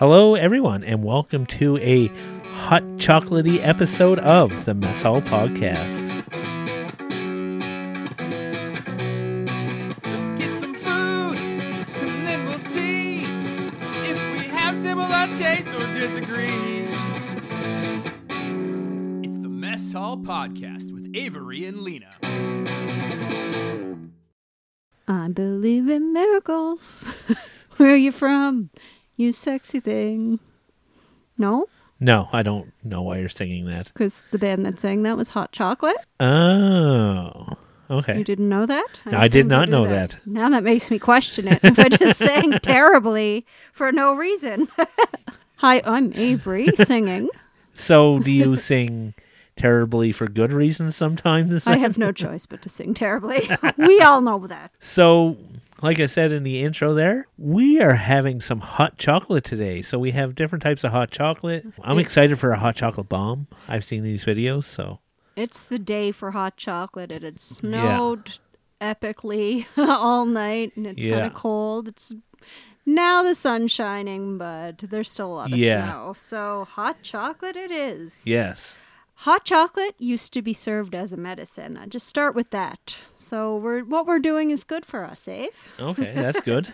Hello, everyone, and welcome to a hot chocolatey episode of the Mess Hall Podcast. Let's get some food, and then we'll see if we have similar tastes or disagree. It's the Mess Hall Podcast with Avery and Lena. I believe in miracles. Where are you from? You sexy thing. No? No, I don't know why you're singing that. Because the band that sang that was Hot Chocolate. Oh, Okay. You didn't know that? No, I did not know that. Now that makes me question it. If I just sang terribly for no reason. Hi, I'm Avery singing. So, do you sing terribly for good reasons sometimes? I have no choice but to sing terribly. we all know that. So, like I said in the intro there, we are having some hot chocolate today. So, we have different types of hot chocolate. I'm excited for a hot chocolate bomb. I've seen these videos, so It's the day for hot chocolate. It had snowed epically all night, and it's Yeah. kind of cold. It's now the sun's shining, but there's still a lot of Yeah. snow. So hot chocolate it is. yes. Hot chocolate used to be served as a medicine. I just start with that. So we're what we're doing is good for us, eh? Okay, that's good.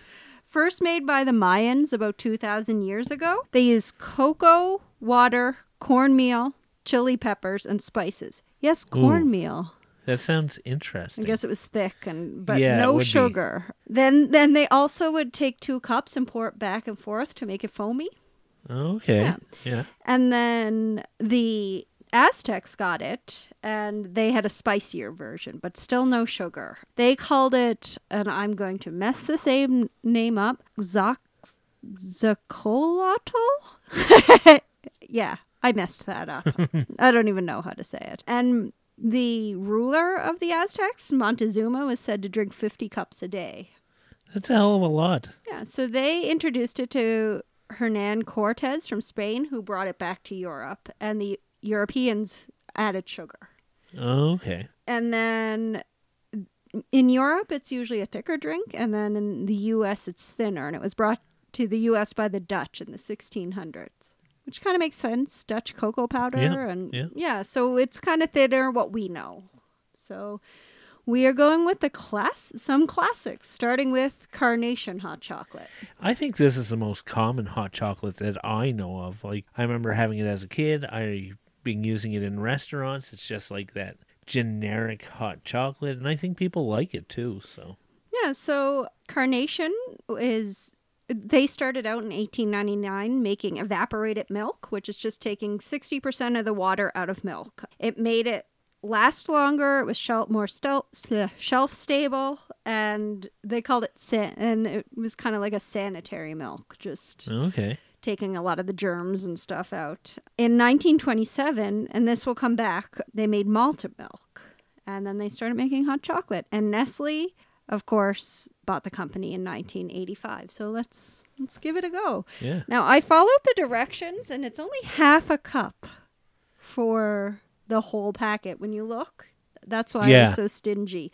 First made by the Mayans about 2,000 years ago. They used cocoa, water, cornmeal, chili peppers, and spices. Yes, cornmeal. That sounds interesting. I guess it was thick and but Yeah, no would be. sugar. Then then they also would take two cups and pour it back and forth to make it foamy. Okay. Yeah. Yeah. And then the Aztecs got it and they had a spicier version, but still no sugar. They called it, and I'm going to mess the same name up, Zacolotl? yeah, I messed that up. I don't even know how to say it. And the ruler of the Aztecs, Montezuma, was said to drink 50 cups a day. That's a hell of a lot. Yeah, so they introduced it to Hernan Cortez from Spain, who brought it back to Europe, and the Europeans added sugar. Okay. And then in Europe, it's usually a thicker drink, and then in the U.S., it's thinner, and it was brought to the U.S. by the Dutch in the 1600s. Which kind of makes sense. Dutch cocoa powder, Yeah, and yeah. so it's kind of thinner. What we know, so we are going with the class, some classics, starting with Carnation hot chocolate. I think this is the most common hot chocolate that I know of. Like I remember having it as a kid. I been using it in restaurants. It's just like that generic hot chocolate, and I think people like it too. So Yeah, so Carnation is they started out in 1899 making evaporated milk, which is just taking 60% of the water out of milk. It made it last longer, it was shelf, more stel- shelf stable, and they called it san- and it was kind of like a sanitary milk, just okay. Taking a lot of the germs and stuff out. In 1927, and this will come back, they made malted milk. And then they started making hot chocolate. And Nestle, of course, bought the company in 1985. So let's let's give it a go. Yeah. Now, I followed the directions and it's only half a cup for the whole packet when you look. That's why I Yeah. was so stingy.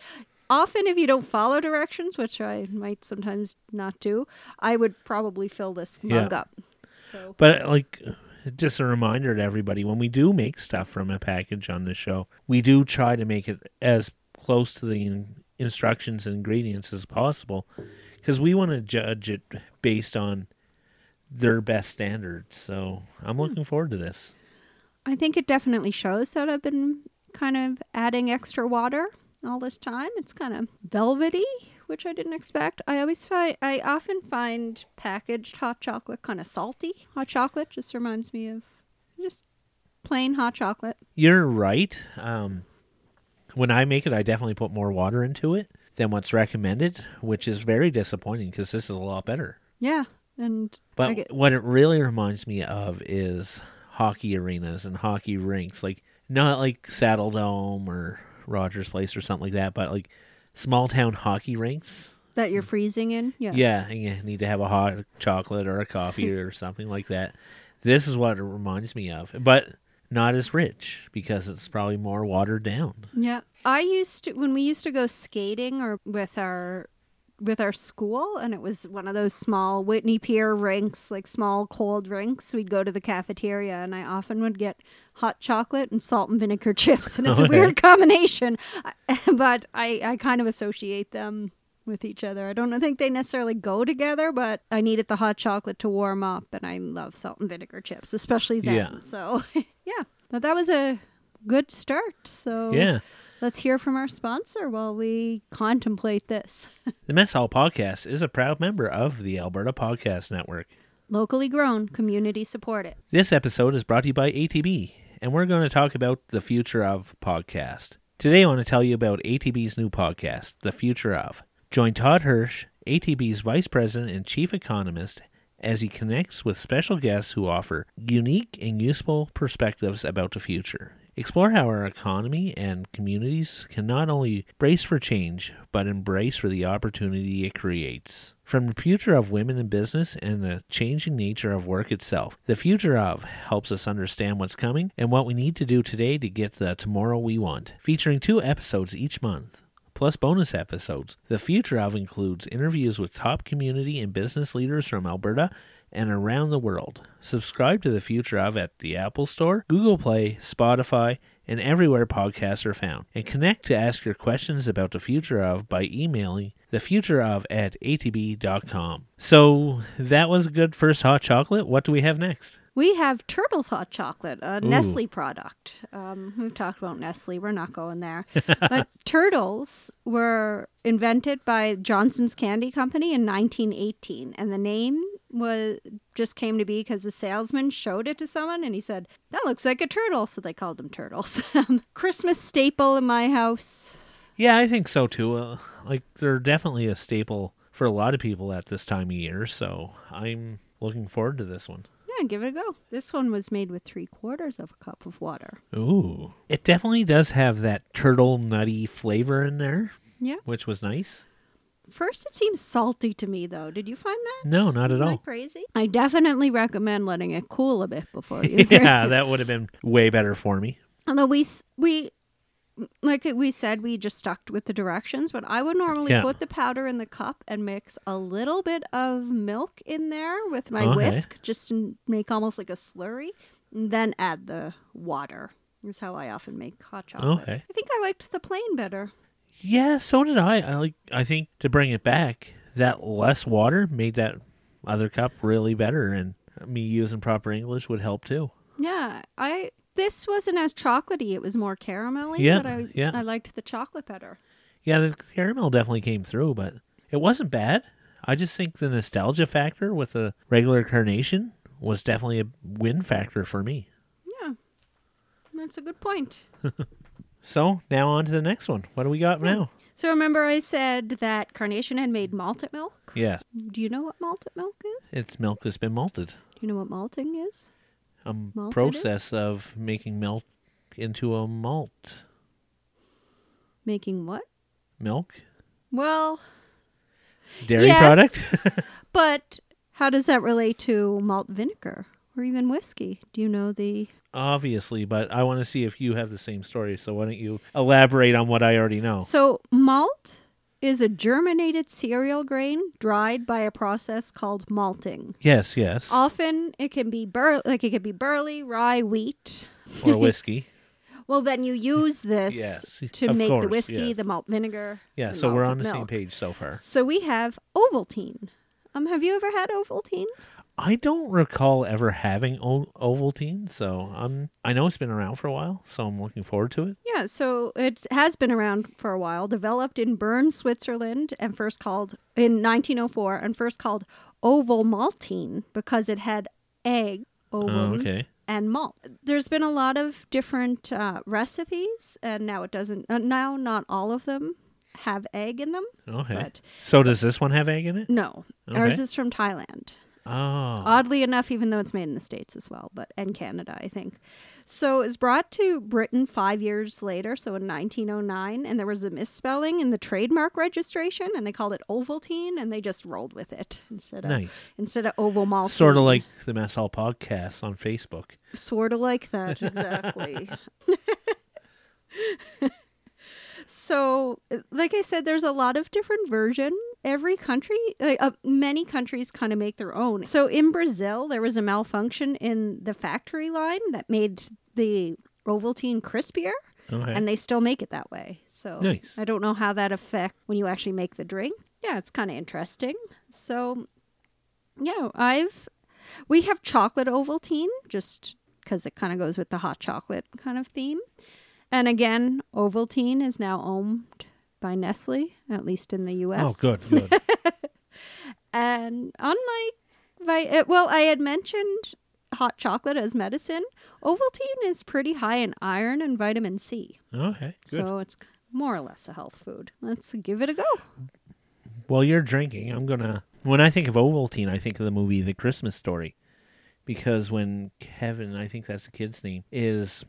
Often, if you don't follow directions, which I might sometimes not do, I would probably fill this mug Yeah. up. So, But like, just a reminder to everybody: when we do make stuff from a package on the show, we do try to make it as close to the in- instructions and ingredients as possible, because we want to judge it based on their best standards. So I'm hmm. looking forward to this. I think it definitely shows that I've been kind of adding extra water all this time. It's kind of velvety, which I didn't expect. I always find I often find packaged hot chocolate kind of salty. Hot chocolate just reminds me of just plain hot chocolate. You're right. Um, when I make it, I definitely put more water into it than what's recommended, which is very disappointing because this is a lot better. Yeah, and But get- what it really reminds me of is hockey arenas and hockey rinks, like not like Saddledome or Rogers Place or something like that, but like small town hockey rinks. that you're freezing in. Yes. Yeah, and you need to have a hot chocolate or a coffee or something like that. This is what it reminds me of, but not as rich because it's probably more watered down. Yeah. I used to when we used to go skating or with our with our school, and it was one of those small Whitney Pier rinks, like small cold rinks. We'd go to the cafeteria, and I often would get hot chocolate and salt and vinegar chips, and it's a oh, weird combination, but I, I kind of associate them with each other. I don't think they necessarily go together, but I needed the hot chocolate to warm up, and I love salt and vinegar chips, especially then. Yeah. So, yeah, but that was a good start. So, Yeah. Let's hear from our sponsor while we contemplate this. The Mess Hall Podcast is a proud member of the Alberta Podcast Network. Locally grown, community supported. This episode is brought to you by ATB, and we're going to talk about the future of podcast. Today, I want to tell you about ATB's new podcast, The Future of. Join Todd Hirsch, ATB's Vice President and Chief Economist, as he connects with special guests who offer unique and useful perspectives about the future. Explore how our economy and communities can not only brace for change, but embrace for the opportunity it creates. From the future of women in business and the changing nature of work itself, the future of helps us understand what's coming and what we need to do today to get the tomorrow we want. Featuring two episodes each month, plus bonus episodes. The future of includes interviews with top community and business leaders from Alberta and around the world. Subscribe to the future of at the Apple Store, Google Play, Spotify, and everywhere podcasts are found. And connect to ask your questions about the future of by emailing thefutureof at atb.com. So that was a good first hot chocolate. What do we have next? We have Turtles Hot Chocolate, a Ooh. Nestle product. Um, we've talked about Nestle. We're not going there. but Turtles were invented by Johnson's Candy Company in 1918, and the name was just came to be because the salesman showed it to someone, and he said that looks like a turtle, so they called them Turtles. Christmas staple in my house. Yeah, I think so too. Uh, like they're definitely a staple for a lot of people at this time of year, so I'm looking forward to this one. Give it a go. This one was made with three quarters of a cup of water. Ooh. It definitely does have that turtle nutty flavor in there, Yeah. which was nice. First, it seems salty to me, though. Did you find that? No, not at Isn't all. crazy? I definitely recommend letting it cool a bit before you. yeah, that would have been way better for me. Although we we like we said, we just stuck with the directions. But I would normally Yeah. put the powder in the cup and mix a little bit of milk in there with my Okay. whisk, just to make almost like a slurry, and then add the water. Is how I often make hot chocolate. Okay. I think I liked the plain better. Yeah, so did I. I like I think to bring it back, that less water made that other cup really better and me using proper English would help too. Yeah, I this wasn't as chocolatey. It was more caramelly. Yeah, but I, yeah. I liked the chocolate better. Yeah, the caramel definitely came through, but it wasn't bad. I just think the nostalgia factor with the regular carnation was definitely a win factor for me. Yeah, that's a good point. So now on to the next one. What do we got now? So remember, I said that Carnation had made malted milk. Yes, Do you know what malted milk is? it's milk that's been malted. Do you know what malting is? A Malted process of making milk into a malt. Making what? Milk? Well, Dairy Yes. product? but how does that relate to malt vinegar or even whiskey? Do you know the? Obviously, but I want to see if you have the same story. So why don't you elaborate on what I already know? So malt is a germinated cereal grain dried by a process called malting. Yes, yes. Often it can be bur- like it could be barley, rye, wheat. or whiskey. Well, then you use this Yes, to of make the course, whiskey, yes. the malt vinegar. Yeah, so we're on the same milk. page so far. So we have Ovaltine. Um, have you ever had Ovaltine? I don't recall ever having o- Ovaltine, so I'm I know it's been around for a while, so I'm looking forward to it. Yeah, so it has been around for a while. Developed in Bern, Switzerland, and first called in 1904, and first called Oval Maltine because it had egg, Oh, okay. and malt. There's been a lot of different uh, recipes, and now it doesn't. Uh, now, not all of them have egg in them. Okay. But So does this one have egg in it? no, ours is from Thailand. Oh. Oddly enough, even though it's made in the States as well, but and Canada, I think. So it was brought to Britain five years later, so in 1909, and there was a misspelling in the trademark registration, and they called it Ovaltine, and they just rolled with it instead of Nice. instead of Oval Malt. Sort of like the Mess Hall podcast on Facebook. Sort of like that, exactly. so, like I said, there's a lot of different versions every country, like, uh, many countries kind of make their own. So in Brazil, there was a malfunction in the factory line that made the Ovaltine crispier, Okay. and they still make it that way. So Nice. I don't know how that affects when you actually make the drink. Yeah, it's kind of interesting. So yeah, I've we have chocolate Ovaltine just because it kind of goes with the hot chocolate kind of theme. And again, Ovaltine is now owned by Nestle, at least in the U.S. oh, good, good. And unlike, vi- uh, well, I had mentioned hot chocolate as medicine. Ovaltine is pretty high in iron and vitamin C, okay, good. so it's more or less a health food. Let's give it a go. While you're drinking, I'm gonna. When I think of Ovaltine, I think of the movie The Christmas Story, because when Kevin, I think that's the kid's name, is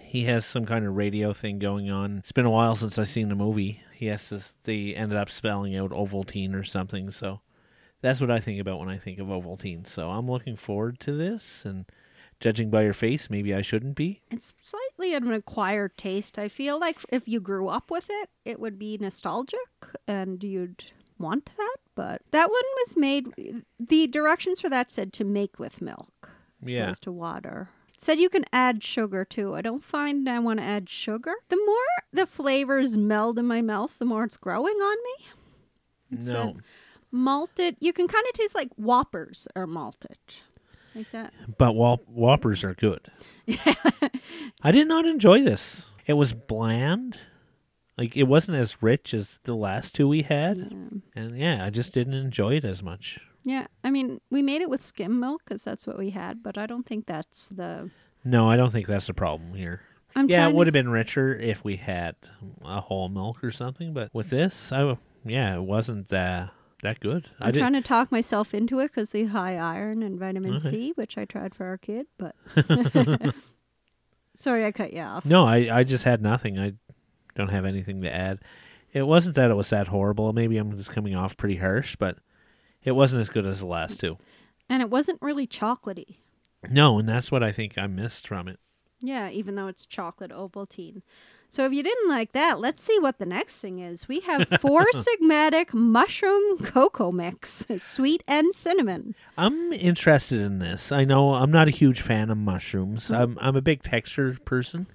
he has some kind of radio thing going on. It's been a while since I've seen the movie. He has to. They ended up spelling out Ovaltine or something. So that's what I think about when I think of Ovaltine. So I'm looking forward to this. And judging by your face, maybe I shouldn't be. It's slightly an acquired taste. I feel like if you grew up with it, it would be nostalgic and you'd want that. But that one was made, the directions for that said to make with milk as Yeah. opposed to water. Said you can add sugar too. I don't find I want to add sugar. The more the flavors meld in my mouth, the more it's growing on me. It's No. Malted, you can kind of taste like Whoppers are malted. Like that. But Whop- Whoppers are good. I did not enjoy this. It was bland. Like it wasn't as rich as the last two we had, and yeah, I just didn't enjoy it as much. Yeah, I mean, we made it with skim milk because that's what we had, but I don't think that's the. No, I don't think that's the problem here. I'm yeah, it would to- have been richer if we had a whole milk or something, but with this, I yeah, it wasn't uh, that good. I I'm didn't. trying to talk myself into it because the high iron and vitamin Okay. C, which I tried for our kid, but. Sorry, I cut you off. No, I I just had nothing. I don't have anything to add. It wasn't that it was that horrible. Maybe I'm just coming off pretty harsh, but it wasn't as good as the last two. And it wasn't really chocolatey. No, and that's what I think I missed from it. Yeah, even though it's chocolate Ovaltine. So if you didn't like that, let's see what the next thing is. We have Four Sigmatic Mushroom Cocoa Mix, sweet and cinnamon. I'm interested in this. I know I'm not a huge fan of mushrooms. Mm-hmm. I'm I'm a big texture person,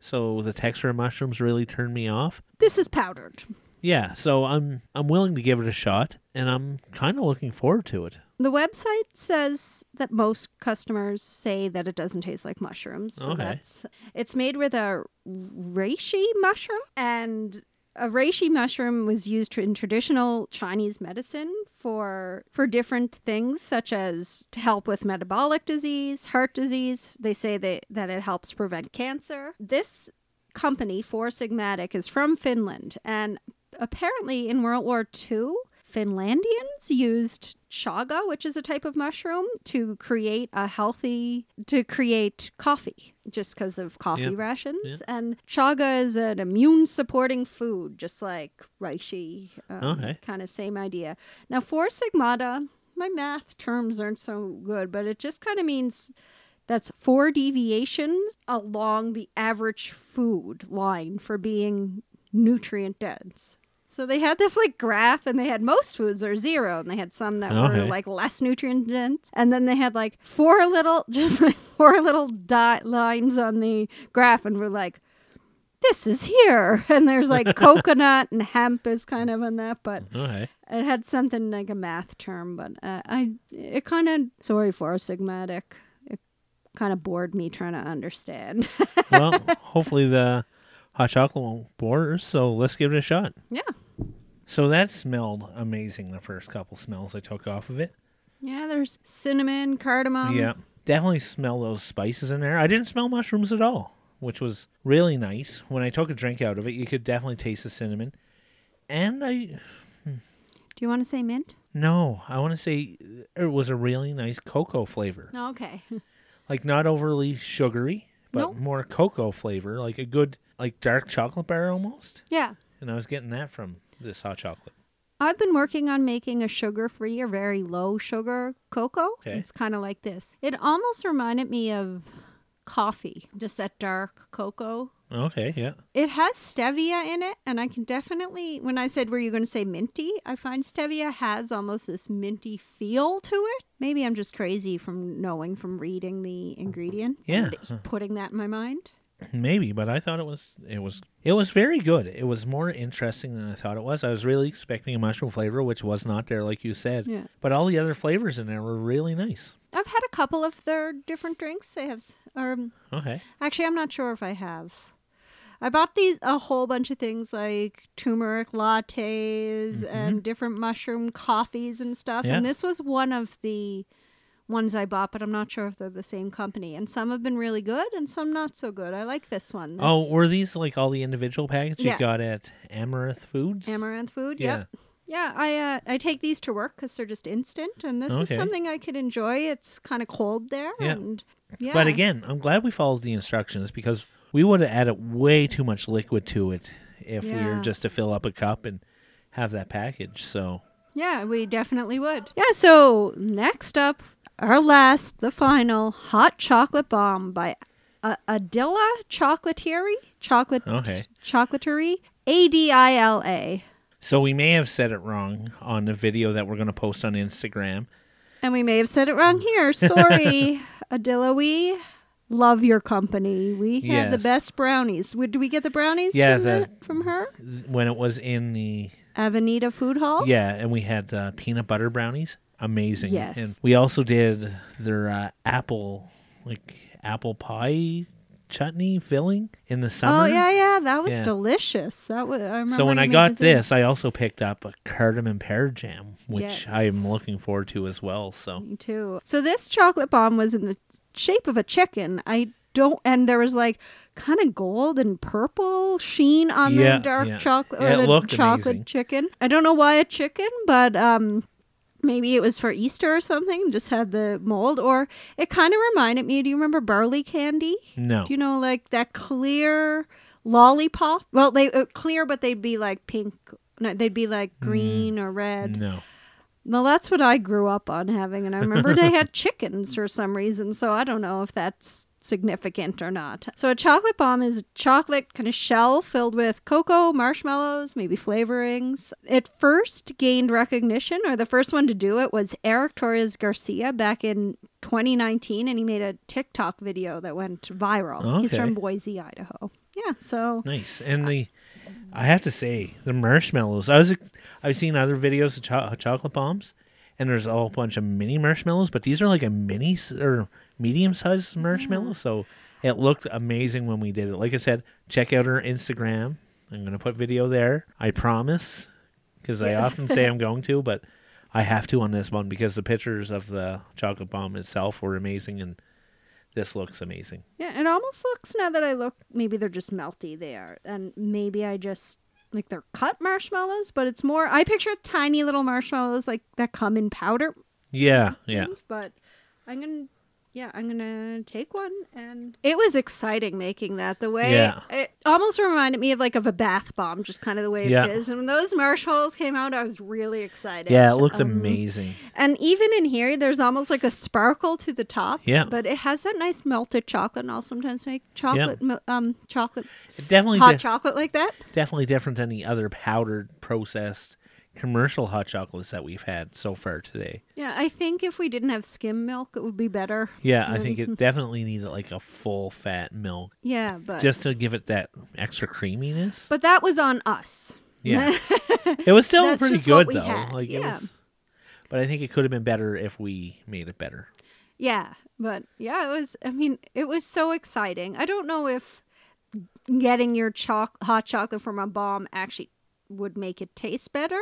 so the texture of mushrooms really turned me off. This is powdered. Yeah, so I'm I'm willing to give it a shot, and I'm kind of looking forward to it. The website says that most customers say that it doesn't taste like mushrooms. So Okay. that's it's made with a reishi mushroom and a reishi mushroom was used in traditional Chinese medicine for for different things such as to help with metabolic disease, heart disease. They say that that it helps prevent cancer. This company, Four Sigmatic, is from Finland and apparently in World War II Finlandians used chaga, which is a type of mushroom, to create a healthy, to create coffee, just because of coffee Yeah. rations. Yeah. And chaga is an immune supporting food, just like reishi. Um, Okay. Kind of same idea. Now, Four Sigmata, my math terms aren't so good, but it just kind of means that's four deviations along the average food line for being nutrient dense. So they had this like graph, and they had most foods are zero, and they had some that were like less nutrient dense, and then they had like four little, just like four little dot lines on the graph, and we're like, this is here, and there's like coconut and hemp is kind of in that, but Okay. it had something like a math term, but uh, I it kind of sorry for Sigmatic. It kind of bored me trying to understand. Well, hopefully the hot chocolate won't bore us, so let's give it a shot. yeah, So that smelled amazing. The first couple smells I took off of it. yeah. There's cinnamon, cardamom. yeah, definitely smell those spices in there. I didn't smell mushrooms at all, which was really nice. When I took a drink out of it, you could definitely taste the cinnamon. And I hmm. Do you want to say mint? no, I want to say it was a really nice cocoa flavor. Okay. Like not overly sugary, but Nope. more cocoa flavor, like a good like dark chocolate bar almost. yeah. And I was getting that from this hot chocolate. I've been working on making a sugar-free or very low sugar cocoa. Okay. It's kind of like this. It almost reminded me of coffee, just that dark cocoa Okay, yeah. It has stevia in it, and I can definitely, when I said, were you going to say minty? I find stevia has almost this minty feel to it. Maybe I'm just crazy from knowing from reading the ingredient. Yeah. and putting that in my mind. Maybe, but I thought it was it was it was very good. It was more interesting than I thought it was. I was really expecting a mushroom flavor, which was not there, like you said. Yeah. But all the other flavors in there were really nice. I've had a couple of their different drinks. They have, um, Okay. actually, I'm not sure if I have. I bought these a whole bunch of things like turmeric lattes and different mushroom coffees and stuff. Yeah. And this was one of the ones I bought, but I'm not sure if they're the same company. And some have been really good and some not so good. I like this one. This Oh, were these like all the individual packages Yeah. you got at Amaranth Foods? Amaranth food. Yeah. Yep. Yeah, I uh, I take these to work because they're just instant, and this is something I could enjoy. It's kind of cold there, Yeah. and yeah. But again, I'm glad we followed the instructions because we would have added way too much liquid to it if we were just to fill up a cup and have that package. So Yeah, we definitely would. Yeah, so next up, our last, the final hot chocolate bomb by uh, Adila Chocolatieri. Chocolate Okay. Chocolatieri. A D I L A. so we may have said it wrong on the video that we're going to post on Instagram. And we may have said it wrong here. Sorry, Adila. We love your company. We had the best brownies. Did we get the brownies Yeah, from, the- the, from her? when it was in the Avenida Food Hall? yeah, and we had uh, peanut butter brownies, amazing. Yes. and we also did their uh, apple like apple pie chutney filling in the summer. Oh yeah, yeah, that was Yeah. delicious. That was. I remember So when I got this this, I also picked up a cardamom pear jam, which Yes. I am looking forward to as well. So Me too. So this chocolate bomb was in the shape of a chicken. I don't, and there was like kind of gold and purple sheen on Yeah, the dark yeah. chocolate or the chocolate amazing. chicken. I don't know why a chicken, but um. Maybe it was for Easter or something, just had the mold, or it kind of reminded me. Do you remember barley candy? no, Do you know like that clear lollipop? Well, they uh, clear, but they'd be like pink. No, they'd be like green or red. no, Well, that's what I grew up on having, and I remember they had chickens for some reason. So I don't know if that's significant or not. So a chocolate bomb is chocolate kind of shell filled with cocoa, marshmallows, maybe flavorings. It first gained recognition, or the first one to do it was Eric Torres Garcia back in 2019, and he made a TikTok video that went viral. He's from Boise, Idaho. Yeah, so nice. And the I have to say the marshmallows. I was I've seen other videos of cho- chocolate bombs, and there's a whole bunch of mini marshmallows, but these are like a mini or medium sized marshmallow. So it looked amazing when we did it. Like I said, check out our Instagram. I'm gonna put video there. I promise, because I often say I'm going to, but I have to on this one because the pictures of the chocolate bomb itself were amazing, and this looks amazing. Yeah, it almost looks now that I look. Maybe they're just melty. They are, and maybe I just like they're cut marshmallows, but it's more. I picture tiny little marshmallows like that come in powder. Yeah, yeah. things, But I'm gonna, yeah, I'm gonna take one, and it was exciting making that. The way Yeah. it almost reminded me of like of a bath bomb, just kind of the way it Yeah. is. And when those marshmallows came out, I was really excited. Yeah, it looked Um, amazing. and even in here, there's almost like a sparkle to the top. Yeah. But it has that nice melted chocolate, and I'll sometimes make chocolate, mil- um, chocolate, It definitely hot di- chocolate like that. definitely different than the other powdered processed commercial hot chocolates that we've had so far today. Yeah, I think if we didn't have skim milk, it would be better. Yeah, I think it definitely needed like a full fat milk Yeah, but just to give it that extra creaminess. but that was on us. yeah. it was still pretty good though. had, Like it yeah. was But I think it could have been better if we made it better. Yeah, but yeah, it was. I mean, it was so exciting. I don't know if getting your choc- hot chocolate from a bomb actually would make it taste better.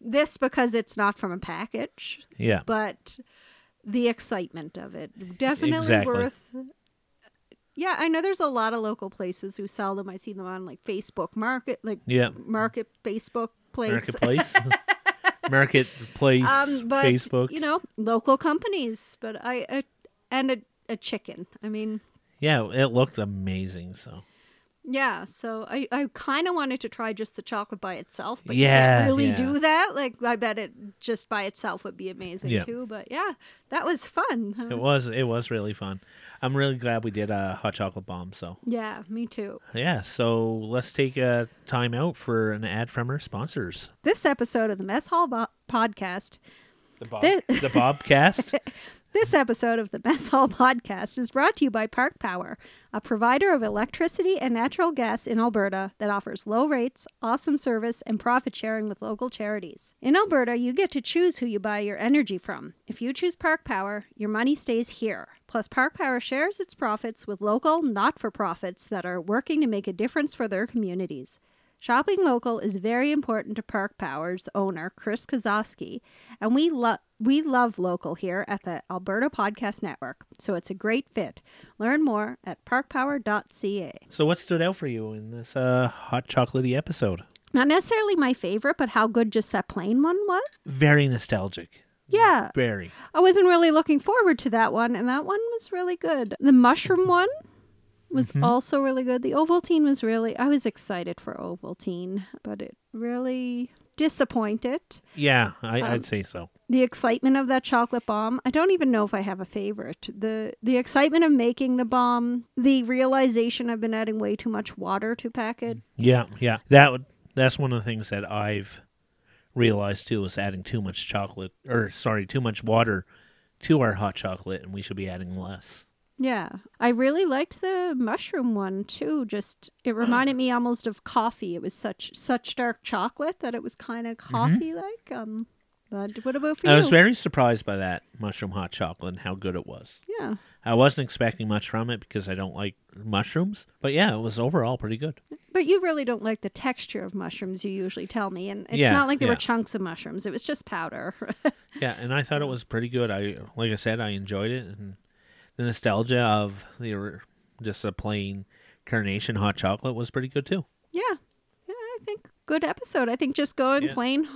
This because it's not from a package, Yeah. but the excitement of it definitely Exactly. worth. Yeah, I know there's a lot of local places who sell them. I see them on like Facebook Market, like Yeah. Market Facebook Place. Marketplace. Marketplace um, but Facebook. you know, local companies. But I uh, and a, a chicken. I mean, yeah, it looked amazing, so Yeah, so I, I kind of wanted to try just the chocolate by itself, but Yeah, you can't really yeah. do that. Like, I bet it just by itself would be amazing Yeah. too. But yeah, that was fun. It was it was really fun. I'm really glad we did a hot chocolate bomb. So Yeah, me too. yeah, so let's take a time out for an ad from our sponsors. This episode of the Mess Hall Bo- podcast The Bob, Thi- the Bobcast. This episode of the Mess Hall Podcast is brought to you by Park Power, a provider of electricity and natural gas in Alberta that offers low rates, awesome service, and profit sharing with local charities. In Alberta, you get to choose who you buy your energy from. If you choose Park Power, your money stays here. Plus, Park Power shares its profits with local not for profits that are working to make a difference for their communities. Shopping local is very important to Park Power's owner, Kris Kasawski, and we love we love local here at the Alberta Podcast Network, so it's a great fit. Learn more at parkpower.ca. so what stood out for you in this uh, hot chocolatey episode? Not necessarily my favorite, but how good just that plain one was. Very nostalgic. Yeah, Very. I wasn't really looking forward to that one, and that one was really good. The mushroom one was also really good. The Ovaltine was really, I was excited for Ovaltine, but it really disappointed. Yeah, I, Um, I'd say so. the excitement of that chocolate bomb i don't even know if i have a favorite the the excitement of making the bomb the realization i've been adding way too much water to pack it Yeah, yeah. That would that's one of the things that I've realized too is adding too much chocolate or sorry, too much water to our hot chocolate and we should be adding less. Yeah. I really liked the mushroom one too. Just it reminded me almost of coffee. It was such such dark chocolate that it was kind of coffee like um but what about for I you? was very surprised by that mushroom hot chocolate and how good it was. yeah. I wasn't expecting much from it because I don't like mushrooms, but yeah, it was overall pretty good. but you really don't like the texture of mushrooms you usually tell me and it's Yeah, not like there yeah. were chunks of mushrooms. It was just powder. Yeah, and I thought it was pretty good. I like I said, I enjoyed it, and the nostalgia of the just a plain carnation hot chocolate was pretty good too. Yeah. Yeah, I think good episode. I think just going Yeah. plain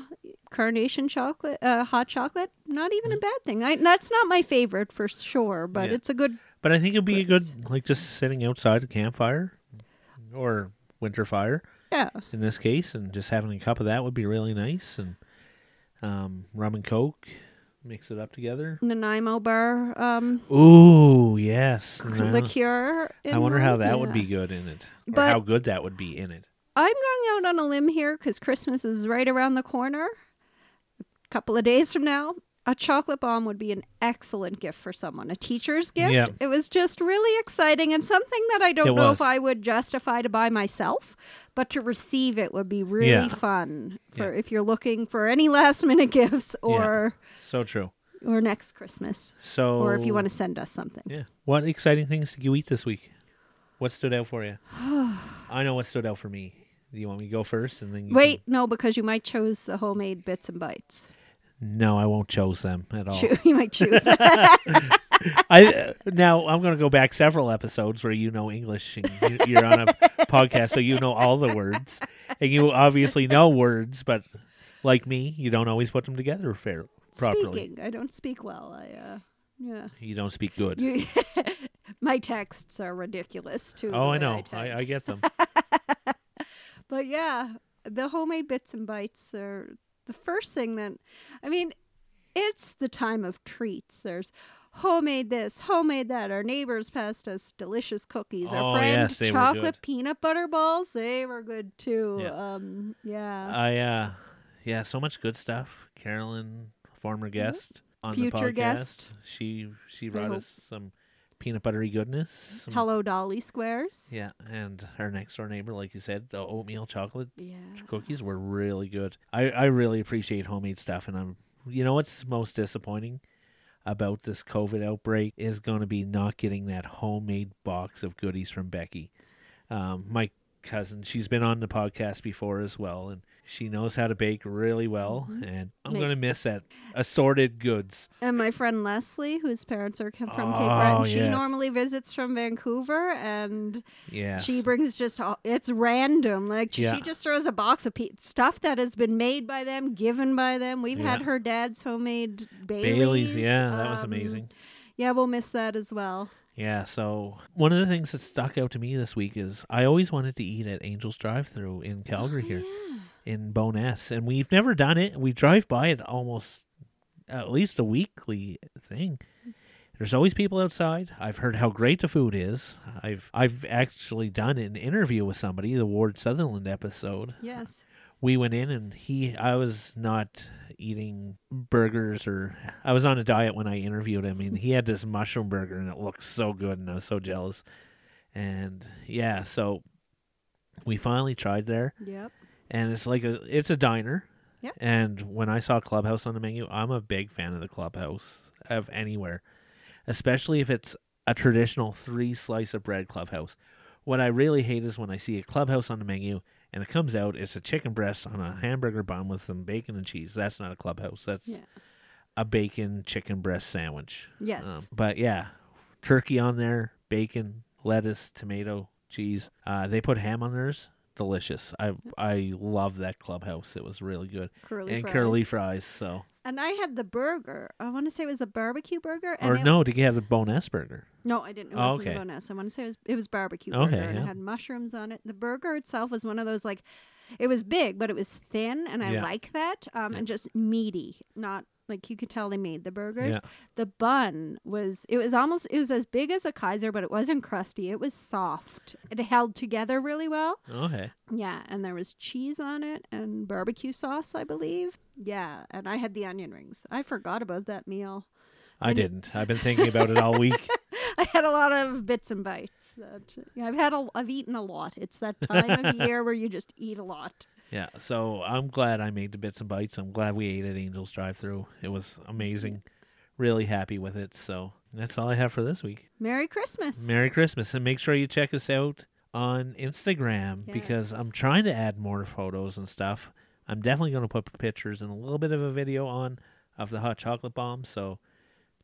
carnation chocolate, uh, hot chocolate, not even a bad thing. I, that's not my favorite for sure, but Yeah. it's a good. But I think it'd be a good like just sitting outside a campfire or winter fire Yeah. in this case, and just having a cup of that would be really nice, and um, rum and coke, mix it up together. Nanaimo bar um, Ooh, yes. Now- liqueur. I wonder how that would be good in it, or But- how good that would be in it. I'm going out on a limb here because Christmas is right around the corner. A couple of days from now, a chocolate bomb would be an excellent gift for someone. A teacher's gift. Yeah. It was just really exciting and something that I don't It know was. if I would justify to buy myself, but to receive it would be really Yeah. fun for Yeah. if you're looking for any last minute gifts or So true. or next Christmas So, or if you want to send us something. yeah. What exciting things did you eat this week? What stood out for you? I know what stood out for me. Do you want me to go first, and then you Wait, no, because you might choose the homemade bits and bites. No, I won't choose them at all. Choo- you might choose. I now I'm going to go back several episodes where you know English and you, you're on a podcast, so you know all the words, and you obviously know words, but like me, you don't always put them together fair properly. Speaking, I don't speak well. I uh, yeah. You don't speak good. You, my texts are ridiculous too. oh, I know. type. I, I get them. But yeah, the homemade bits and bites are the first thing that I mean, it's the time of treats. There's homemade this, homemade that. Our neighbors passed us delicious cookies. Oh, Our friend yes, chocolate peanut butter balls, they were good too. Yeah. Um yeah. I uh, yeah, so much good stuff. Carolyn, former guest on Mm-hmm. Future the podcast, guest. she she brought us some peanut buttery goodness. some- Hello Dolly Squares. Yeah, and our next door neighbor, like you said, the oatmeal chocolate Yeah. cookies were really good. I, I really appreciate homemade stuff, and I'm you know what's most disappointing about this COVID outbreak is going to be not getting that homemade box of goodies from Becky, um, my cousin. She's been on the podcast before as well, and she knows how to bake really well. And I'm Make- going to miss that assorted goods. And my friend Leslie, whose parents are from Cape Oh, Breton, she yes. normally visits from Vancouver, and Yeah, she brings just all, it's random. Like Yeah. she just throws a box of pe- stuff that has been made by them, given by them. We've had her dad's homemade Bailey's. Bailey's. Yeah, that was um, amazing. Yeah, we'll miss that as well. Yeah, so one of the things that stuck out to me this week is I always wanted to eat at Angel's Drive Through in Calgary here Yeah. In Bowness, and we've never done it. We drive by it almost at least a weekly thing. There's always people outside. I've heard how great the food is. I've I've actually done an interview with somebody, the Ward Sutherland episode. Yes. We went in and he I was not eating burgers or I was on a diet when I interviewed him and he had this mushroom burger and it looked so good and I was so jealous. And yeah, so we finally tried there Yep. And it's like a it's a diner. Yeah. And when I saw Clubhouse on the menu, I'm a big fan of the Clubhouse of anywhere, especially if it's a traditional three slice of bread Clubhouse. What I really hate is when I see a Clubhouse on the menu and it comes out it's a chicken breast on a hamburger bun with some bacon and cheese. That's not a Clubhouse. That's Yeah. a bacon chicken breast sandwich. Yes. Um, but yeah, turkey on there, bacon, lettuce, tomato, cheese. Uh, they put ham on theirs. Delicious. I I love that clubhouse. It was really good. curly and fries. curly fries. So And I had the burger. I want to say it was a barbecue burger. And or no, did you have the bonus burger? No, I didn't. It Oh, wasn't okay. a bonus. I want to say it was it was barbecue Okay, burger and yeah. it had mushrooms on it. The burger itself was one of those like it was big, but it was thin and I Yeah. like that. Um Yeah. and just meaty. Not like you could tell they made the burgers. Yeah. The bun was it was almost it was as big as a Kaiser, but it wasn't crusty. It was soft. It held together really well. Okay. Yeah, and there was cheese on it and barbecue sauce, I believe. Yeah, and I had the onion rings. I forgot about that meal. I And didn't. I've been thinking about it all week. I had a lot of bits and bites. That yeah, I've had a, I've eaten a lot. It's that time of year where you just eat a lot. Yeah. So I'm glad I made the bits and bites. I'm glad we ate at Angel's Drive Through. It was amazing. Really happy with it. So that's all I have for this week. Merry Christmas. Merry Christmas and make sure you check us out on Instagram because I'm trying to add more photos and stuff. I'm definitely going to put pictures and a little bit of a video on of the hot chocolate bomb. So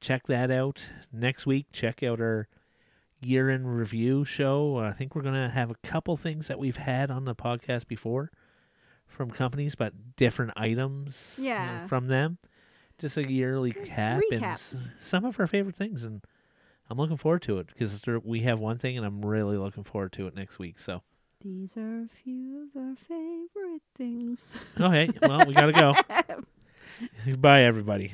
check that out. Next week, check out our year in review show. I think we're going to have a couple things that we've had on the podcast before from companies, but different items uh, Yeah. from them. Just a yearly cap and s- some of our favorite things. And I'm looking forward to it because we have one thing, and I'm really looking forward to it next week. So, These are a few of our favorite things. okay, well, we gotta go. Bye, everybody.